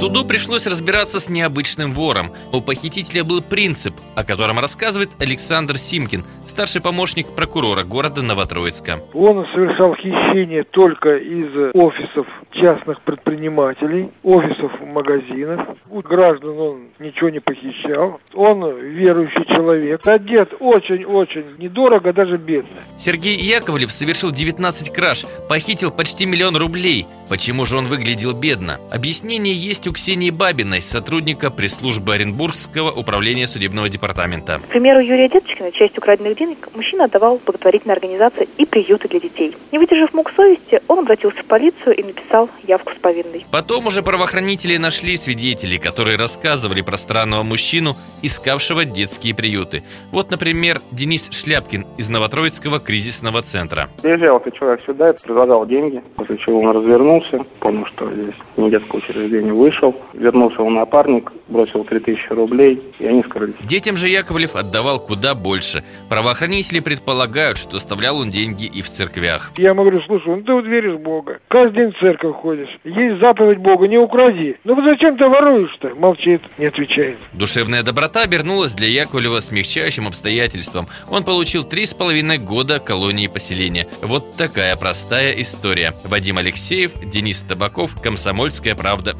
Суду пришлось разбираться с необычным вором. У похитителя был принцип, о котором рассказывает Александр Симкин, старший помощник прокурора города Новотроицка. Он совершал хищение только из офисов частных предпринимателей, офисов магазинов. У граждан он ничего не похищал. Он верующий человек. Одет очень-очень недорого, даже бедно. Сергей Яковлев совершил 19 краж, похитил почти миллион рублей. Почему же он выглядел бедно? Объяснение есть у Ксении Бабиной, сотрудника пресс-службы Оренбургского управления судебного департамента. К примеру, Юрия Деточкина часть украденных денег мужчина отдавал благотворительной организации и приюты для детей. Не выдержав мук совести, он обратился в полицию и написал явку с повинной. Потом уже правоохранители нашли свидетелей, которые рассказывали про странного мужчину, искавшего детские приюты. Вот, например, Денис Шляпкин из Новотроицкого кризисного центра. Приезжал этот человек сюда, предлагал деньги, после чего он развернулся, понял, что здесь не детское учреждение, вышел, вернулся он напарник, бросил 3000 рублей, и они скрылись. Детям же Яковлев отдавал куда больше. Правоохранители предполагают, что оставлял он деньги и в церквях. Я ему говорю, слушай, ну ты вот веришь в Бога. Каждый день в церковь ходишь. Есть заповедь Бога, не укради. Ну зачем ты воруешь-то? Молчит, не отвечает. Душевная доброта обернулась для Яковлева смягчающим обстоятельством. Он получил три с половиной года колонии поселения. Вот такая простая история. Вадим Алексеев, Денис Табаков, Комсомольская правда,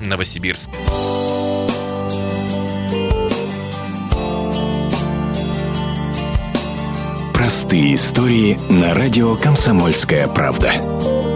Новосибирск. Простые истории на радио «Комсомольская правда».